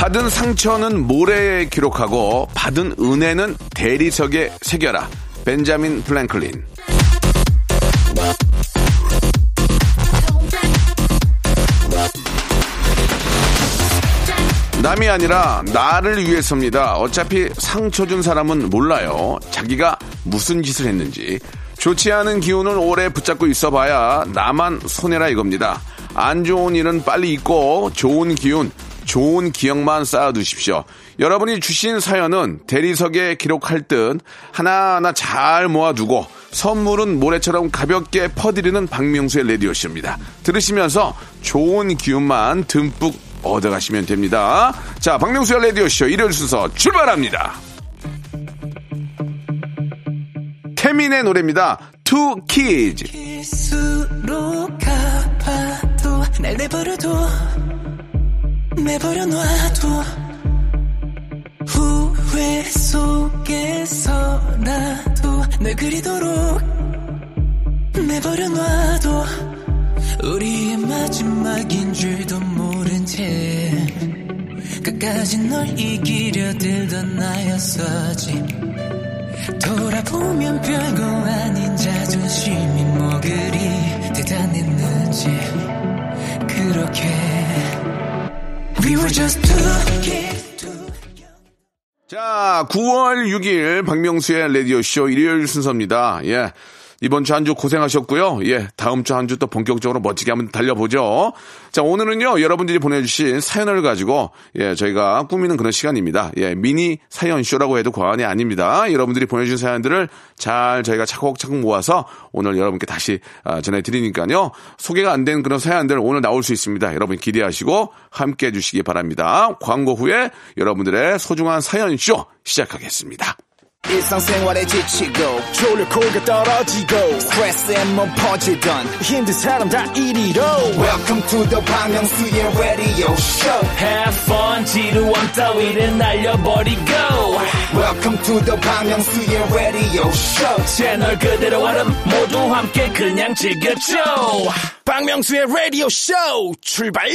받은 상처는 모래에 기록하고 받은 은혜는 대리석에 새겨라 벤자민 프랭클린 남이 아니라 나를 위해서입니다. 어차피 상처 준 사람은 몰라요. 자기가 무슨 짓을 했는지. 좋지 않은 기운을 오래 붙잡고 있어 봐야 나만 손해라 이겁니다. 안 좋은 일은 빨리 잊고 좋은 기운, 좋은 기억만 쌓아두십시오. 여러분이 주신 사연은 대리석에 기록할 듯 하나하나 잘 모아두고 선물은 모래처럼 가볍게 퍼드리는 박명수의 레디오쇼입니다. 들으시면서 좋은 기운만 듬뿍 얻어가시면 됩니다. 자, 박명수의 라디오쇼 일요일 순서 출발합니다. 태민의 노래입니다. Two Kids. 스로 갚아도 날 내버려둬 내버려 놔둬. 후회 속에서라도 널 그리도록 내버려 놔둬. 우리의 마지막인 줄도 모른 채 끝까지 널 이기려 들던 나였었지. 돌아보면 별거 아닌 자존심이 뭐 그리 대단했는지. 그렇게 자, 9월 6일 박명수의 라디오쇼 일요일 순서입니다. 예. 이번 주 한 주 고생하셨고요. 예. 다음 주 한 주 또 본격적으로 멋지게 한번 달려보죠. 자, 오늘은요, 여러분들이 보내주신 사연을 가지고, 예, 저희가 꾸미는 그런 시간입니다. 예, 미니 사연쇼라고 해도 과언이 아닙니다. 여러분들이 보내주신 사연들을 잘 저희가 차곡차곡 모아서 오늘 여러분께 다시 아, 전해드리니까요. 소개가 안 된 그런 사연들 오늘 나올 수 있습니다. 여러분 기대하시고 함께 해주시기 바랍니다. 광고 후에 여러분들의 소중한 사연쇼 시작하겠습니다. 일상생활에 지치고, 졸려 코가 떨어지고, 스트레스에 몸 퍼지던, 힘든 사람 다 이리로. welcome to the Bang Myung-soo's radio show Have fun, 지루함 따위를 날려버리고 welcome to the Bang Myung-soo's radio show 채널 그대로 얼음 모두 함께 그냥 즐겨줘 박명수의 라디오 쇼 출발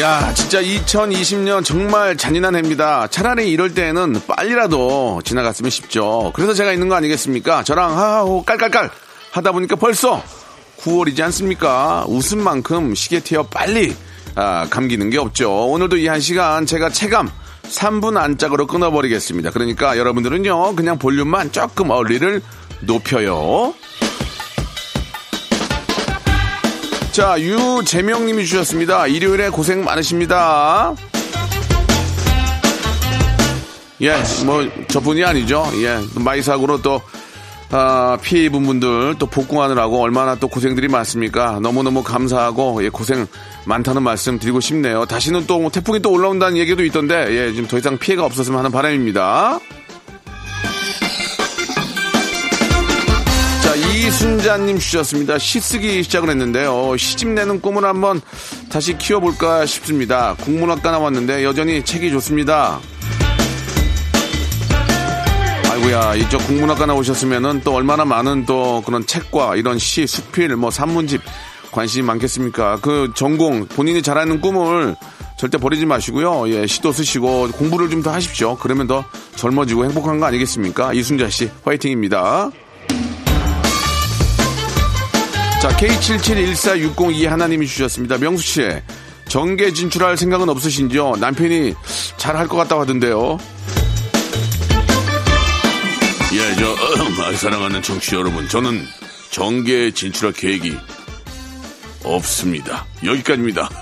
야, 진짜 2020년 정말 잔인한 해입니다. 차라리 이럴 때는 빨리라도 지나갔으면 싶죠. 그래서 제가 있는 거 아니겠습니까? 저랑 하하호 깔깔깔 하다 보니까 벌써 9월이지 않습니까? 웃음 만큼 시계 튀어 빨리 아, 감기는 게 없죠. 오늘도 이 한 시간 제가 체감 3분 안짝으로 끊어버리겠습니다. 그러니까 여러분들은요, 그냥 볼륨만 조금 얼리를 높여요. 자, 유재명 님이 주셨습니다. 일요일에 고생 많으십니다. 예, 뭐, 저뿐이 아니죠. 예, 마이사고로 또, 아, 피해 입은 분들 또 복구하느라고 얼마나 또 고생들이 많습니까? 너무너무 감사하고, 예, 고생 많다는 말씀 드리고 싶네요. 다시는 또 뭐 태풍이 또 올라온다는 얘기도 있던데, 예, 지금 더 이상 피해가 없었으면 하는 바람입니다. 이순자님 주셨습니다. 시 쓰기 시작을 했는데요. 시집 내는 꿈을 한번 다시 키워볼까 싶습니다. 국문학과 나왔는데 여전히 책이 좋습니다. 아이고야, 이쪽 국문학과 나오셨으면은 또 얼마나 많은 또 그런 책과 이런 시, 수필, 뭐 산문집 관심이 많겠습니까? 그 전공, 본인이 잘하는 꿈을 절대 버리지 마시고요. 예, 시도 쓰시고 공부를 좀 더 하십시오. 그러면 더 젊어지고 행복한 거 아니겠습니까? 이순자 씨, 화이팅입니다. 자, K77146022 하나님이 주셨습니다. 명수 씨, 정계 진출할 생각은 없으신지요? 남편이 잘 할 것 같다고 하던데요. 예, 저, 어, 사랑하는 청취자 여러분, 저는 정계 진출할 계획이 없습니다. 여기까지입니다.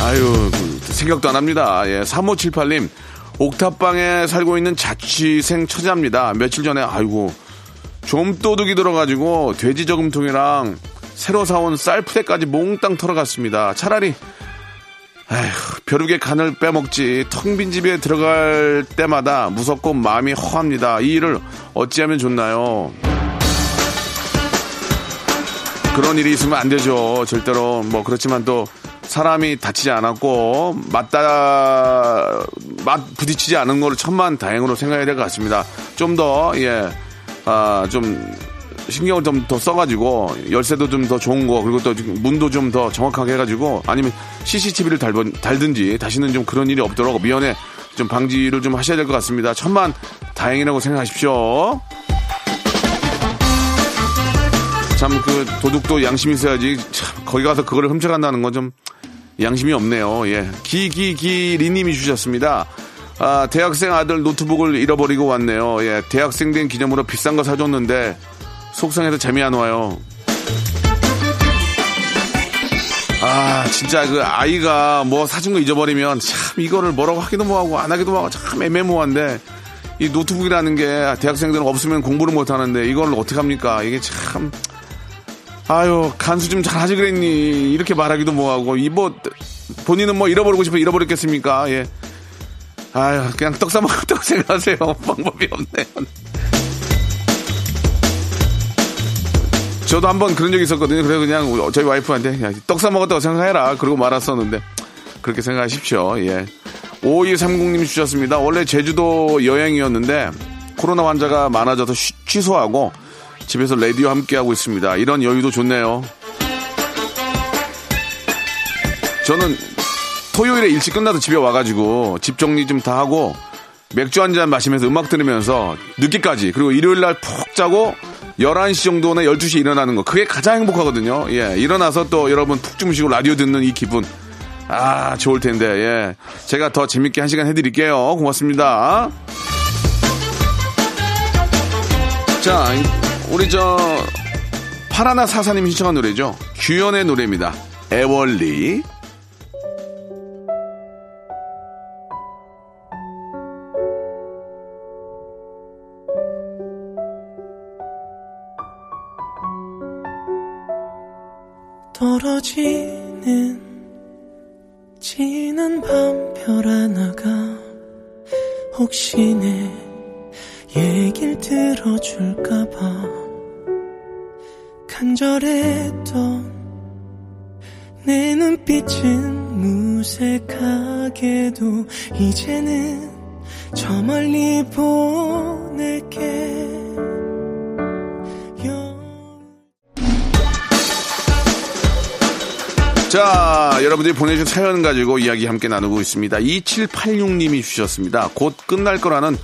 아유, 그, 생각도 안 합니다. 예, 3578님, 옥탑방에 살고 있는 자취생 처자입니다. 며칠 전에, 아이고, 좀도둑이 들어가지고 돼지 저금통이랑 새로 사온 쌀푸대까지 몽땅 털어갔습니다. 차라리 에휴, 벼룩의 간을 빼먹지 텅 빈 집에 들어갈 때마다 무섭고 마음이 허합니다. 이 일을 어찌하면 좋나요? 그런 일이 있으면 안 되죠. 절대로 뭐 그렇지만 또 사람이 다치지 않았고 맞다 맞 부딪히지 않은 거를 천만 다행으로 생각해야 될 것 같습니다. 좀 더 예. 아, 좀 신경을 좀 더 써가지고 열쇠도 좀 더 좋은 거 그리고 또 문도 좀 더 정확하게 해가지고 아니면 CCTV를 달든, 달든지 다시는 좀 그런 일이 없도록 미연에 좀 방지를 좀 하셔야 될 것 같습니다. 천만 다행이라고 생각하십시오. 참 그 도둑도 양심이 있어야지 참 거기 가서 그거를 훔쳐간다는 건 좀 양심이 없네요. 예. 기기기리님이 주셨습니다. 아, 대학생 아들 노트북을 잃어버리고 왔네요. 예, 대학생 된 기념으로 비싼 거 사줬는데 속상해서 잠이 안 와요. 아, 진짜 그 아이가 뭐 사준 거 잃어버리면 참 이거를 뭐라고 하기도 뭐하고 안 하기도 뭐하고 참 애매모호한데 이 노트북이라는 게 대학생들은 없으면 공부를 못 하는데 이걸 어떻게 합니까? 이게 참 아유 간수 좀 잘하지 그랬니 이렇게 말하기도 뭐하고 이뭐 본인은 뭐 잃어버리고 싶어 잃어버렸겠습니까? 예. 아유 그냥 떡 싸먹었다고 생각하세요. 방법이 없네요. 저도 한번 그런 적이 있었거든요. 그래서 그냥 저희 와이프한테 그냥 떡 싸먹었다고 생각해라. 그러고 말았었는데 그렇게 생각하십시오. 예. 5230님 주셨습니다. 원래 제주도 여행이었는데 코로나 환자가 많아져서 쉬, 취소하고 집에서 라디오 함께 하고 있습니다. 이런 여유도 좋네요. 저는 토요일에 일찍 끝나서 집에 와가지고 집 정리 좀 다 하고 맥주 한 잔 마시면서 음악 들으면서 늦게까지 그리고 일요일 날 푹 자고 11시 정도나 12시에 일어나는 거 그게 가장 행복하거든요. 예. 일어나서 또 여러분 푹 주무시고 라디오 듣는 이 기분 아, 좋을 텐데. 예. 제가 더 재밌게 한 시간 해 드릴게요. 고맙습니다. 자, 우리 저 파라나 사사님이 신청한 노래죠. 규현의 노래입니다. 애월리. 떨어지는 지난 밤별 하나가 혹시 내 얘길 들어줄까봐 간절했던 내 눈빛은 무색하게도 이제는 저 멀리 보낼게 자, 여러분들이 보내주신 사연 가지고 이야기 함께 나누고 있습니다. 2786님이 주셨습니다. 곧 끝날 거라는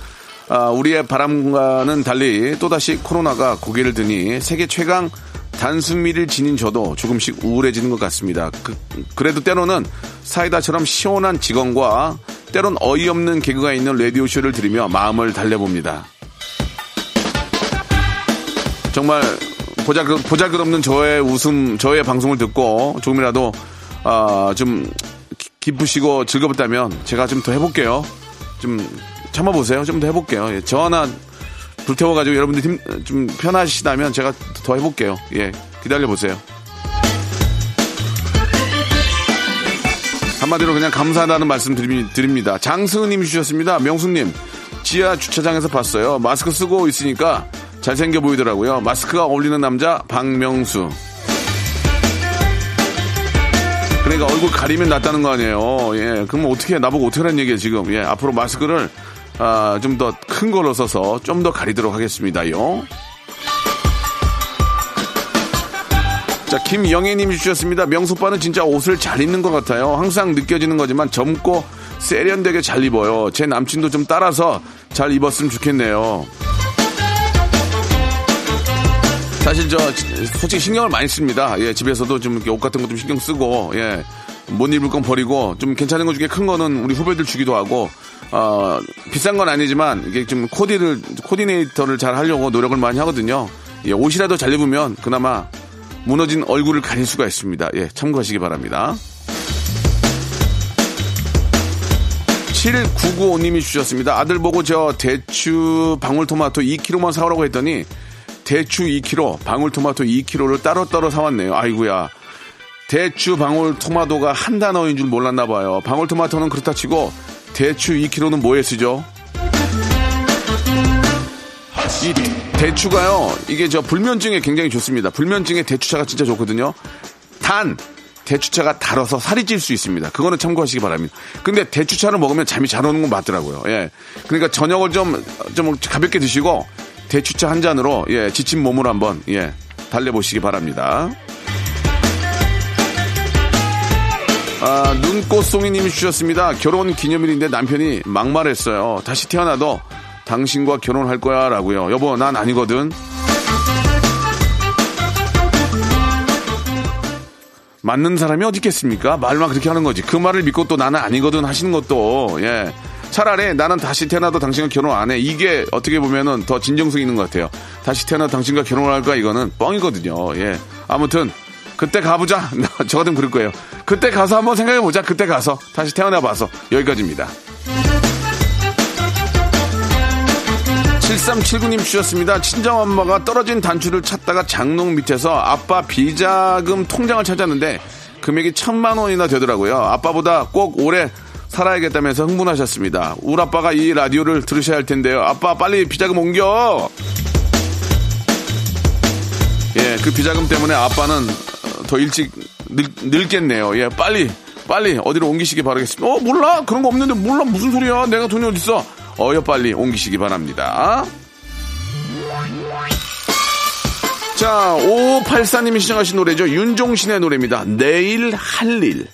아, 우리의 바람과는 달리 또다시 코로나가 고개를 드니 세계 최강 단순미를 지닌 저도 조금씩 우울해지는 것 같습니다. 그, 그래도 때로는 사이다처럼 시원한 직원과 때론 어이없는 개그가 있는 라디오쇼를 들으며 마음을 달래봅니다. 정말 보잘, 보잘 것 없는 저의 웃음, 저의 방송을 듣고 조금이라도, 아, 좀 기쁘시고 즐겁다면 제가 좀 더 해볼게요. 좀 참아보세요. 좀 더 해볼게요. 예, 저 하나 불태워가지고 여러분들 힘, 좀 편하시다면 제가 더 해볼게요. 예, 기다려보세요. 한마디로 그냥 감사하다는 말씀 드립니다. 장승우님이 주셨습니다. 명수님, 지하 주차장에서 봤어요. 마스크 쓰고 있으니까 잘생겨 보이더라고요. 마스크가 어울리는 남자 박명수. 그러니까 얼굴 가리면 낫다는 거 아니에요. 예, 그럼 어떻게 나보고 어떻게 하는 얘기예요 지금? 예, 앞으로 마스크를 아, 좀 더 큰 걸로 써서 좀 더 가리도록 하겠습니다요. 자, 김영애님이 주셨습니다. 명수빠는 진짜 옷을 잘 입는 것 같아요. 항상 느껴지는 거지만 젊고 세련되게 잘 입어요. 제 남친도 좀 따라서 잘 입었으면 좋겠네요. 사실 저 솔직히 신경을 많이 씁니다. 예, 집에서도 좀 옷 같은 거 좀 신경 쓰고 예. 못 입을 건 버리고 좀 괜찮은 거 중에 큰 거는 우리 후배들 주기도 하고 어, 비싼 건 아니지만 이게 좀 코디를 코디네이터를 잘 하려고 노력을 많이 하거든요. 예, 옷이라도 잘 입으면 그나마 무너진 얼굴을 가릴 수가 있습니다. 예, 참고하시기 바랍니다. 7995님이 주셨습니다. 아들 보고 저 대추 방울토마토 2kg만 사오라고 했더니 대추 2kg, 방울토마토 2kg를 따로따로 사왔네요. 아이구야. 대추 방울토마토가 한 단어인 줄 몰랐나 봐요. 방울토마토는 그렇다 치고 대추 2kg는 뭐에 쓰죠? 이 대추가요. 이게 저 불면증에 굉장히 좋습니다. 불면증에 대추차가 진짜 좋거든요. 단 대추차가 달아서 살이 찔 수 있습니다. 그거는 참고하시기 바랍니다. 근데 대추차를 먹으면 잠이 잘 오는 건 맞더라고요. 예. 그러니까 저녁을 좀, 좀 가볍게 드시고 대추차 한 잔으로, 예, 지친 몸을 한번, 예, 달래보시기 바랍니다. 아, 눈꽃송이님이 주셨습니다. 결혼 기념일인데 남편이 막말했어요. 다시 태어나도 당신과 결혼할 거야 라고요. 여보, 난 아니거든. 맞는 사람이 어디 있겠습니까? 말만 그렇게 하는 거지. 그 말을 믿고 또 나는 아니거든 하시는 것도, 예. 차라리 나는 다시 태어나도 당신과 결혼 안 해. 이게 어떻게 보면은 더 진정성 있는 것 같아요. 다시 태어나도 당신과 결혼을 할까? 이거는 뻥이거든요. 예. 아무튼, 그때 가보자. 저 같으면 그럴 거예요. 그때 가서 한번 생각해보자. 그때 가서. 다시 태어나봐서. 여기까지입니다. 7379님 주셨습니다. 친정엄마가 떨어진 단추를 찾다가 장롱 밑에서 아빠 비자금 통장을 찾았는데 금액이 천만 원이나 되더라고요. 아빠보다 꼭 오래 살아야겠다면서 흥분하셨습니다. 우리 아빠가 이 라디오를 들으셔야 할 텐데요. 아빠 빨리 비자금 옮겨! 예, 그 비자금 때문에 아빠는 더 일찍 늙, 늙겠네요. 예, 빨리, 빨리 어디로 옮기시기 바라겠습니다. 어, 몰라? 그런 거 없는데 몰라? 무슨 소리야? 내가 돈이 어딨어? 어여 빨리 옮기시기 바랍니다. 자, 5584님이 시청하신 노래죠. 윤종신의 노래입니다. 내일 할 일.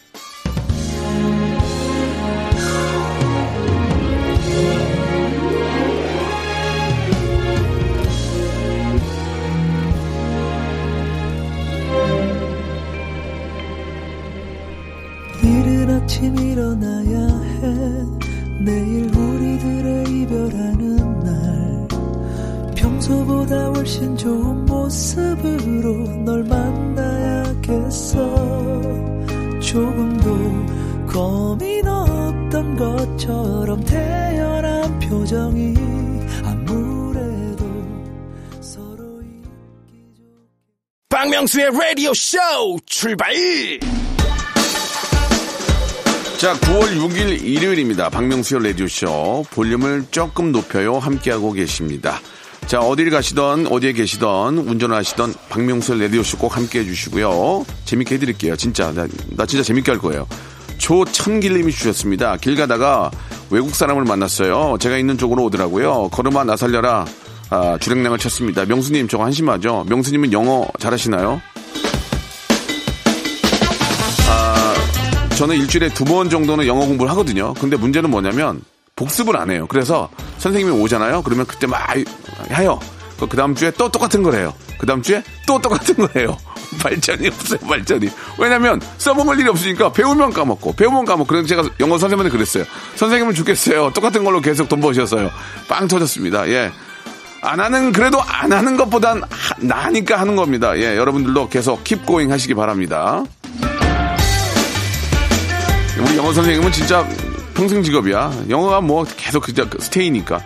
훨씬 좋은 모습으로 널 만나야겠어 조금 더 고민 없던 것처럼 태연한 표정이 아무래도 서로 있기 좋게 박명수의 라디오 쇼 출발! 자, 9월 6일 일요일입니다. 박명수의 라디오쇼. 볼륨을 조금 높여요. 함께하고 계십니다. 자, 어딜 가시던, 어디에 계시던, 운전하시던 박명수의 라디오쇼 꼭 함께 해주시고요. 재밌게 해드릴게요. 진짜. 나, 나 진짜 재밌게 할 거예요. 조천길님이 주셨습니다. 길 가다가 외국 사람을 만났어요. 제가 있는 쪽으로 오더라고요. 걸음아 나 살려라. 아, 주랭랑을 쳤습니다. 명수님, 저거 한심하죠? 명수님은 영어 잘하시나요? 저는 일주일에 두 번 정도는 영어 공부를 하거든요. 근데 문제는 뭐냐면 복습을 안 해요. 그래서 선생님이 오잖아요. 그러면 그때 막 해요. 그 다음 주에 또 똑같은 걸 해요. 그 다음 주에 또 똑같은 걸 해요. 발전이 없어요, 발전이. 왜냐면 써먹을 일이 없으니까 배우면 까먹고, 배우면 까먹고. 그래서 제가 영어 선생님한테 그랬어요. 선생님은 죽겠어요. 똑같은 걸로 계속 돈 버셨어요. 빵 터졌습니다. 예. 안 하는, 그래도 안 하는 것보단 하- 나으니까 하는 겁니다. 예. 여러분들도 계속 킵 고잉 하시기 바랍니다. 우리 영어 선생님은 진짜 평생 직업이야. 영어가 뭐 계속 그냥 스테이니까.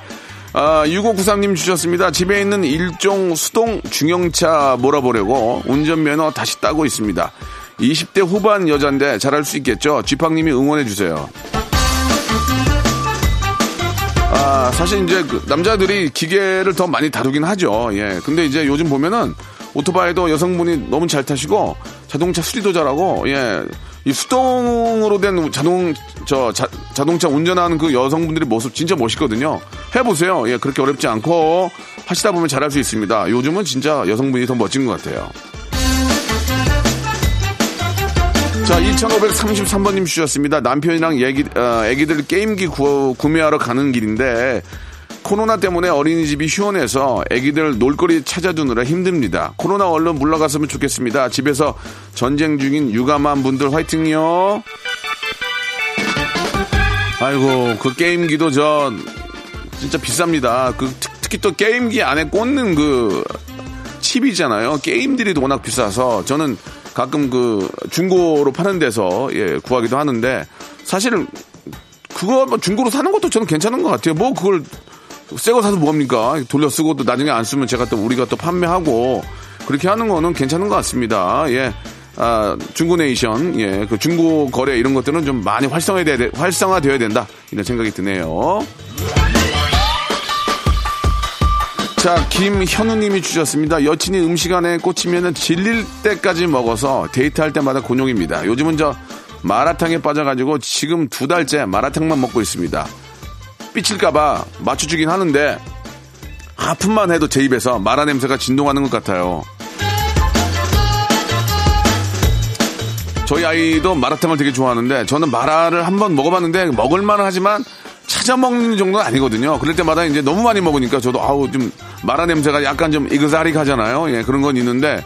아, 6593님 주셨습니다. 집에 있는 일종 수동 중형차 몰아보려고 운전면허 다시 따고 있습니다. 20대 후반 여잔데 잘할 수 있겠죠? 쥐팡님이 응원해주세요. 아, 사실 이제 그 남자들이 기계를 더 많이 다루긴 하죠. 예. 근데 이제 요즘 보면은 오토바이도 여성분이 너무 잘 타시고 자동차 수리도 잘하고 예. 이 수동으로 된 자동 저 자, 자동차 운전하는 그 여성분들의 모습 진짜 멋있거든요. 해보세요. 예, 그렇게 어렵지 않고 하시다 보면 잘할 수 있습니다. 요즘은 진짜 여성분이 더 멋진 것 같아요. 자, 2533번님 주셨습니다. 남편이랑 애기, 어, 애기들 게임기 구, 구매하러 가는 길인데, 코로나 때문에 어린이집이 휴원해서 애기들 놀거리 찾아두느라 힘듭니다. 코로나 얼른 물러갔으면 좋겠습니다. 집에서 전쟁 중인 유감한 분들 화이팅요. 아이고, 그 게임기도 저, 진짜 비쌉니다. 그, 특, 특히 또 게임기 안에 꽂는 그, 칩이잖아요. 게임들이 워낙 비싸서 저는 가끔 그 중고로 파는 데서 예, 구하기도 하는데 사실은 그거 뭐 중고로 사는 것도 저는 괜찮은 것 같아요. 뭐 그걸 새 거 사서 뭐합니까? 돌려 쓰고 또 나중에 안 쓰면 제가 또 우리가 또 판매하고 그렇게 하는 거는 괜찮은 것 같습니다. 예. 아, 중고네이션, 예, 그 중고 거래 이런 것들은 좀 많이 활성화돼야, 활성화되어야 된다. 이런 생각이 드네요. 자, 김현우님이 주셨습니다. 여친이 음식 안에 꽂히면 질릴 때까지 먹어서 데이트할 때마다 곤욕입니다. 요즘은 저 마라탕에 빠져가지고 지금 두 달째 마라탕만 먹고 있습니다. 삐칠까봐 맞춰주긴 하는데 하품만 해도 제 입에서 마라 냄새가 진동하는 것 같아요. 저희 아이도 마라탕을 되게 좋아하는데 저는 마라를 한번 먹어봤는데 먹을만은 하지만 찾아 먹는 정도는 아니거든요. 그럴 때마다 이제 너무 많이 먹으니까 저도 아우 좀 마라 냄새가 약간 좀 이그사릭하잖아요. 예, 그런 건 있는데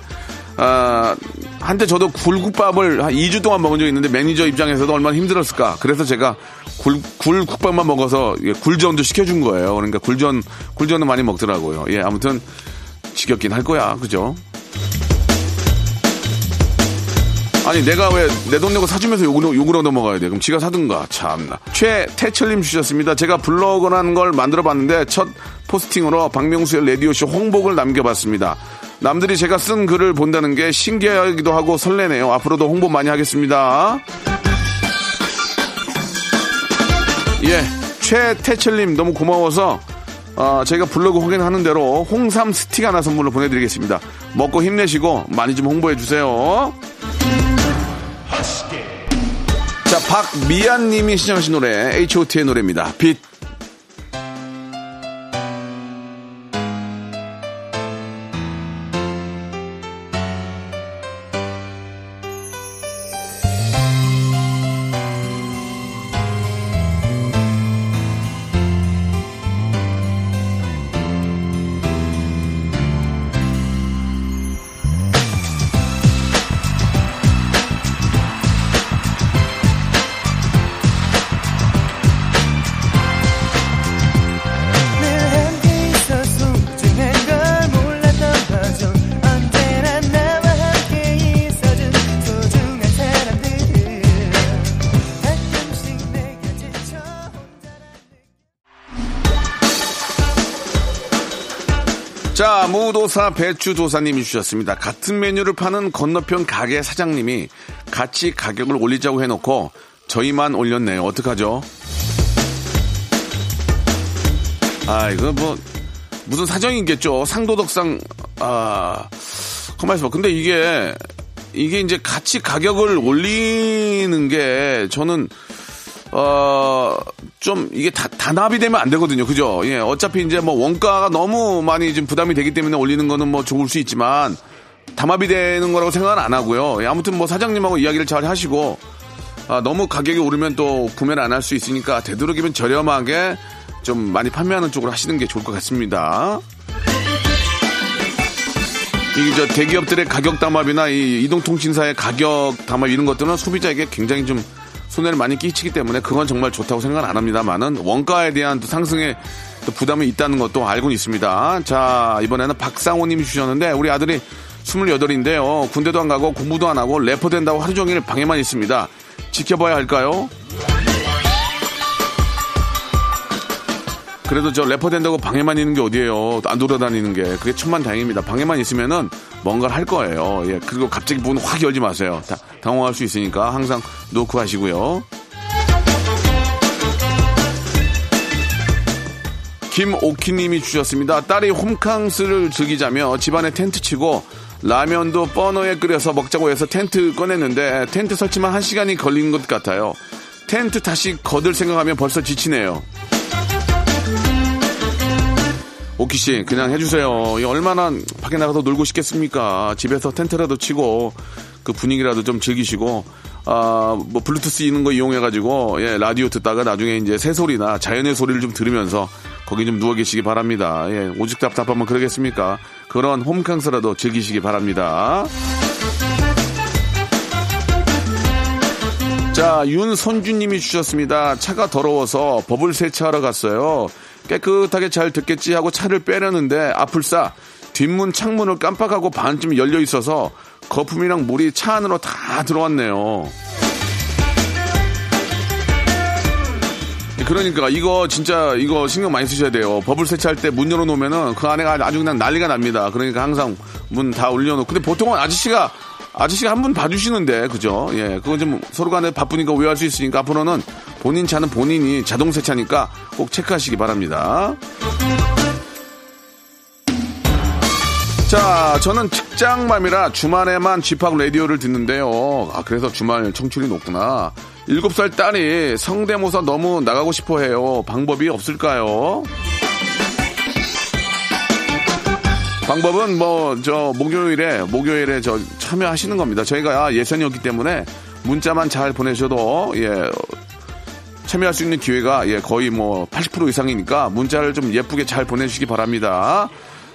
아, 한때 저도 굴국밥을 한 2주 동안 먹은 적이 있는데 매니저 입장에서도 얼마나 힘들었을까. 그래서 제가 굴, 굴국밥만 먹어서 예, 굴전도 시켜준 거예요. 그러니까 굴전, 굴전은 많이 먹더라고요. 예, 아무튼 지겹긴 할 거야. 그죠? 아니 내가 왜 내 돈 내고 사주면서 욕을, 욕을 얻어먹어야 돼 그럼 지가 사든가 참나 최태철님 주셨습니다 제가 블로그라는 걸 만들어 봤는데 첫 포스팅으로 박명수의 레디오쇼 홍보를 남겨봤습니다 남들이 제가 쓴 글을 본다는 게 신기하기도 하고 설레네요 앞으로도 홍보 많이 하겠습니다 예 최태철님 너무 고마워서 어, 저희가 블로그 확인하는 대로 홍삼 스틱 하나 선물로 보내드리겠습니다 먹고 힘내시고 많이 좀 홍보해 주세요 자, 박미안 님이 시청하신 노래, H.O.T의 노래입니다. 빛. 자, 무도사 배추도사님이 주셨습니다. 같은 메뉴를 파는 건너편 가게 사장님이 같이 가격을 올리자고 해놓고 저희만 올렸네요. 어떡하죠? 아, 이거 뭐, 무슨 사정이 있겠죠. 상도덕상, 아, 가만히 있어 봐. 근데 이게, 이게 이제 같이 가격을 올리는 게 저는, 어, 좀 이게 다, 단합이 되면 안 되거든요. 그죠? 예, 어차피 이제 뭐 원가가 너무 많이 지금 부담이 되기 때문에 올리는 거는 뭐 좋을 수 있지만, 담합이 되는 거라고 생각은 안 하고요. 예, 아무튼 뭐 사장님하고 이야기를 잘 하시고, 아, 너무 가격이 오르면 또 구매를 안 할 수 있으니까 되도록이면 저렴하게 좀 많이 판매하는 쪽으로 하시는 게 좋을 것 같습니다. 이저 대기업들의 가격 담합이나 이 이동통신사의 가격 담합 이런 것들은 소비자에게 굉장히 좀 손해를 많이 끼치기 때문에 그건 정말 좋다고 생각 안 합니다만은 원가에 대한 또 상승의 또 부담이 있다는 것도 알고는 있습니다. 자 이번에는 박상호님이 주셨는데 우리 아들이 28인데요. 군대도 안 가고 공부도 안 하고 래퍼 된다고 하루 종일 방에만 있습니다. 지켜봐야 할까요? 그래도 저 래퍼 된다고 방에만 있는 게 어디예요? 안 돌아다니는 게 그게 천만 다행입니다. 방에만 있으면은 뭔가를 할 거예요. 예 그리고 갑자기 문 확 열지 마세요. 다, 당황할 수 있으니까 항상 노크 하시고요. 김오키님이 주셨습니다. 딸이 홈캉스를 즐기자며 집안에 텐트 치고 라면도 버너에 끓여서 먹자고 해서 텐트 꺼냈는데 텐트 설치만 한 시간이 걸린 것 같아요. 텐트 다시 거들 생각하면 벌써 지치네요. 오키 씨, 그냥 해주세요. 이 얼마나 밖에 나가서 놀고 싶겠습니까? 집에서 텐트라도 치고 그 분위기라도 좀 즐기시고 아, 뭐 블루투스 있는 거 이용해가지고 예 라디오 듣다가 나중에 이제 새 소리나 자연의 소리를 좀 들으면서 거기 좀 누워 계시기 바랍니다. 예, 오직 답답하면 그러겠습니까? 그런 홈캉스라도 즐기시기 바랍니다. 자, 윤선주님이 주셨습니다. 차가 더러워서 버블 세차하러 갔어요. 깨끗하게 잘 됐겠지 하고 차를 빼려는데 아플싸 뒷문 창문을 깜빡하고 반쯤 열려 있어서 거품이랑 물이 차 안으로 다 들어왔네요. 그러니까 이거 진짜 이거 신경 많이 쓰셔야 돼요. 버블 세차할 때 문 열어놓으면은 그 안에가 아주 그냥 난리가 납니다. 그러니까 항상 문 다 올려놓고. 근데 보통은 아저씨가 아저씨가 한 분 봐주시는데 그죠? 예, 그건 좀 서로 간에 바쁘니까 오해할 수 있으니까 앞으로는 본인 차는 본인이 자동 세차니까 꼭 체크하시기 바랍니다. 자, 저는 직장맘이라 주말에만 집합 라디오를 듣는데요. 아, 그래서 주말 청출이 높구나. 7살 딸이 성대모사 너무 나가고 싶어 해요. 방법이 없을까요? 방법은 뭐, 저, 목요일에, 목요일에 저 참여하시는 겁니다. 저희가 예선이었기 때문에 문자만 잘 보내셔도, 예, 참여할 수 있는 기회가 예, 거의 뭐 80% 이상이니까 문자를 좀 예쁘게 잘 보내주시기 바랍니다.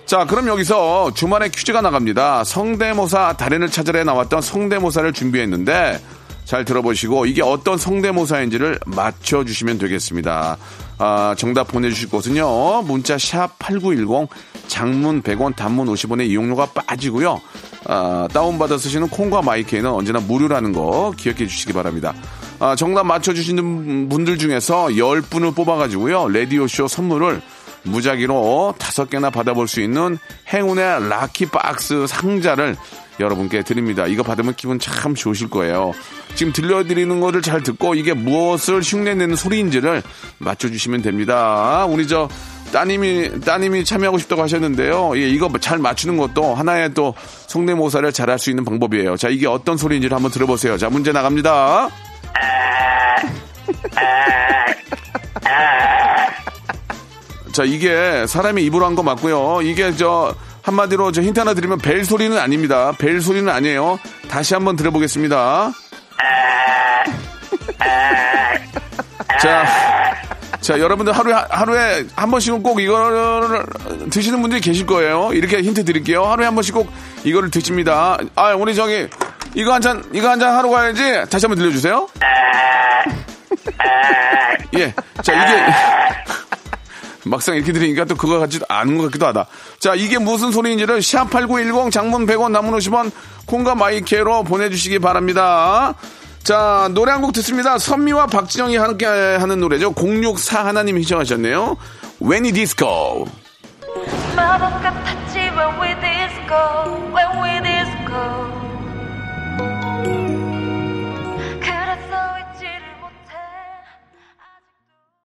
자, 그럼 여기서 주말에 퀴즈가 나갑니다. 성대모사 달인을 찾으러 나왔던 성대모사를 준비했는데 잘 들어보시고 이게 어떤 성대모사인지를 맞춰주시면 되겠습니다. 아, 정답 보내주실 곳은요. 문자 샵 8910 장문 100원 단문 50원의 이용료가 빠지고요. 아, 다운받아 쓰시는 콩과 마이크에는 언제나 무료라는 거 기억해 주시기 바랍니다. 아, 정답 맞춰주시는 분들 중에서 10분을 뽑아가지고요. 라디오쇼 선물을 무작위로 다섯 개나 받아볼 수 있는 행운의 라키 박스 상자를 여러분께 드립니다. 이거 받으면 기분 참 좋으실 거예요. 지금 들려드리는 거를 잘 듣고 이게 무엇을 흉내내는 소리인지를 맞춰주시면 됩니다. 우리 저 따님이 따님이 참여하고 싶다고 하셨는데요. 예, 이거 잘 맞추는 것도 하나의 또 성대모사를 잘할 수 있는 방법이에요. 자, 이게 어떤 소리인지를 한번 들어보세요. 자, 문제 나갑니다. 자, 이게 사람이 입으로 한 거 맞고요. 이게 저 한마디로 저 힌트 하나 드리면 벨 소리는 아닙니다. 벨 소리는 아니에요. 다시 한번 들어보겠습니다. 자, 자, 여러분들 하루에, 하루에 한 번씩은 꼭 이거를 드시는 분들이 계실 거예요. 이렇게 힌트 드릴게요. 하루에 한 번씩 꼭 이거를 드십니다. 아, 우리 저기, 이거 한 잔, 이거 한 잔 하러 가야지. 다시 한번 들려주세요. 예. 자, 이게. 막상 이렇게 들으니까 또 그거 같지도 않은 것 같기도 하다. 자, 이게 무슨 소리인지를 샵8910 장문 100원 남문 50원 콩과 마이케로 보내주시기 바랍니다. 자, 노래 한 곡 듣습니다. 선미와 박진영이 함께 하는 노래죠. 064 하나님이 신청하셨네요. When it disco.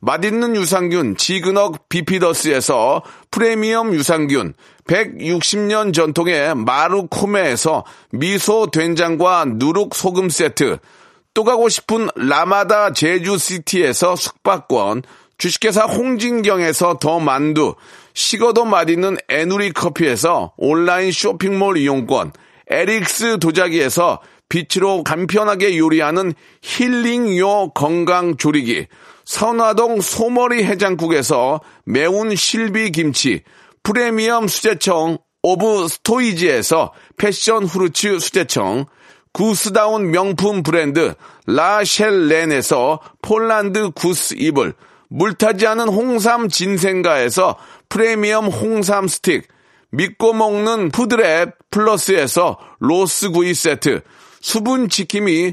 맛있는 유산균 지그넉 비피더스에서 프리미엄 유산균, 160년 전통의 마루코메에서 미소 된장과 누룩 소금 세트, 또 가고 싶은 라마다 제주시티에서 숙박권, 주식회사 홍진경에서 더 만두, 식어도 맛있는 에누리 커피에서 온라인 쇼핑몰 이용권, 에릭스 도자기에서 빛으로 간편하게 요리하는 힐링요 건강조리기, 선화동 소머리 해장국에서 매운 실비 김치, 프리미엄 수제청 오브 스토이지에서 passion fruits 수제청, 구스다운 명품 브랜드 라셸렌에서 폴란드 구스 이불, 물타지 않은 홍삼 진생가에서 프리미엄 홍삼 스틱, 믿고 먹는 푸드랩 플러스에서 로스구이 세트, 수분 지킴이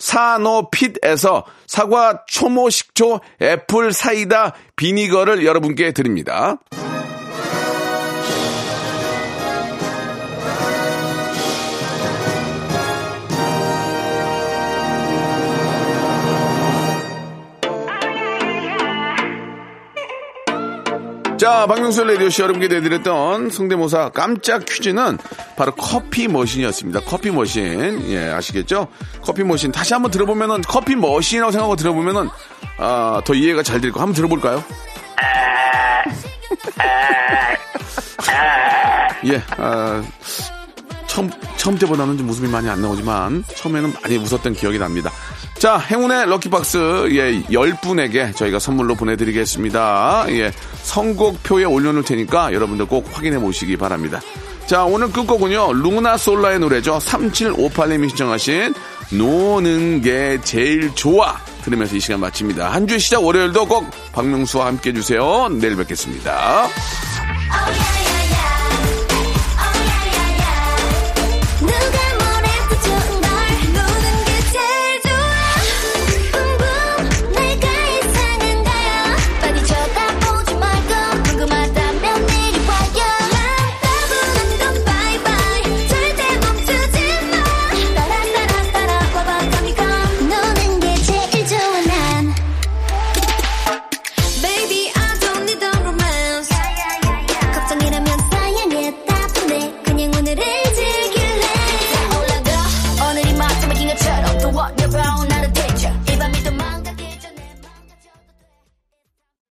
사노핏에서 사과 초모 식초 애플 사이다 비니거를 여러분께 드립니다. 자, 박명수 라디오쇼 여러분께 내드렸던 성대모사 깜짝 퀴즈는 바로 커피 머신이었습니다. 커피 머신. 예, 아시겠죠? 커피 머신. 다시 한번 들어보면은 커피 머신이라고 생각하고 들어보면은 아, 더 이해가 잘 될 거. 한번 들어볼까요? 예, 아, 처음, 처음 때보다는 좀 웃음이 많이 안 나오지만, 처음에는 많이 웃었던 기억이 납니다. 자, 행운의 lucky box, 예, 10분에게 저희가 선물로 보내드리겠습니다. 예, 선곡표에 올려놓을 테니까 여러분들 꼭 확인해 보시기 바랍니다. 자, 오늘 끝곡은요, 루나 솔라의 노래죠. 3758님이 신청하신 노는 게 제일 좋아. 들으면서 이 시간 마칩니다. 한 주의 시작 월요일도 꼭 박명수와 함께 해주세요. 내일 뵙겠습니다. Oh.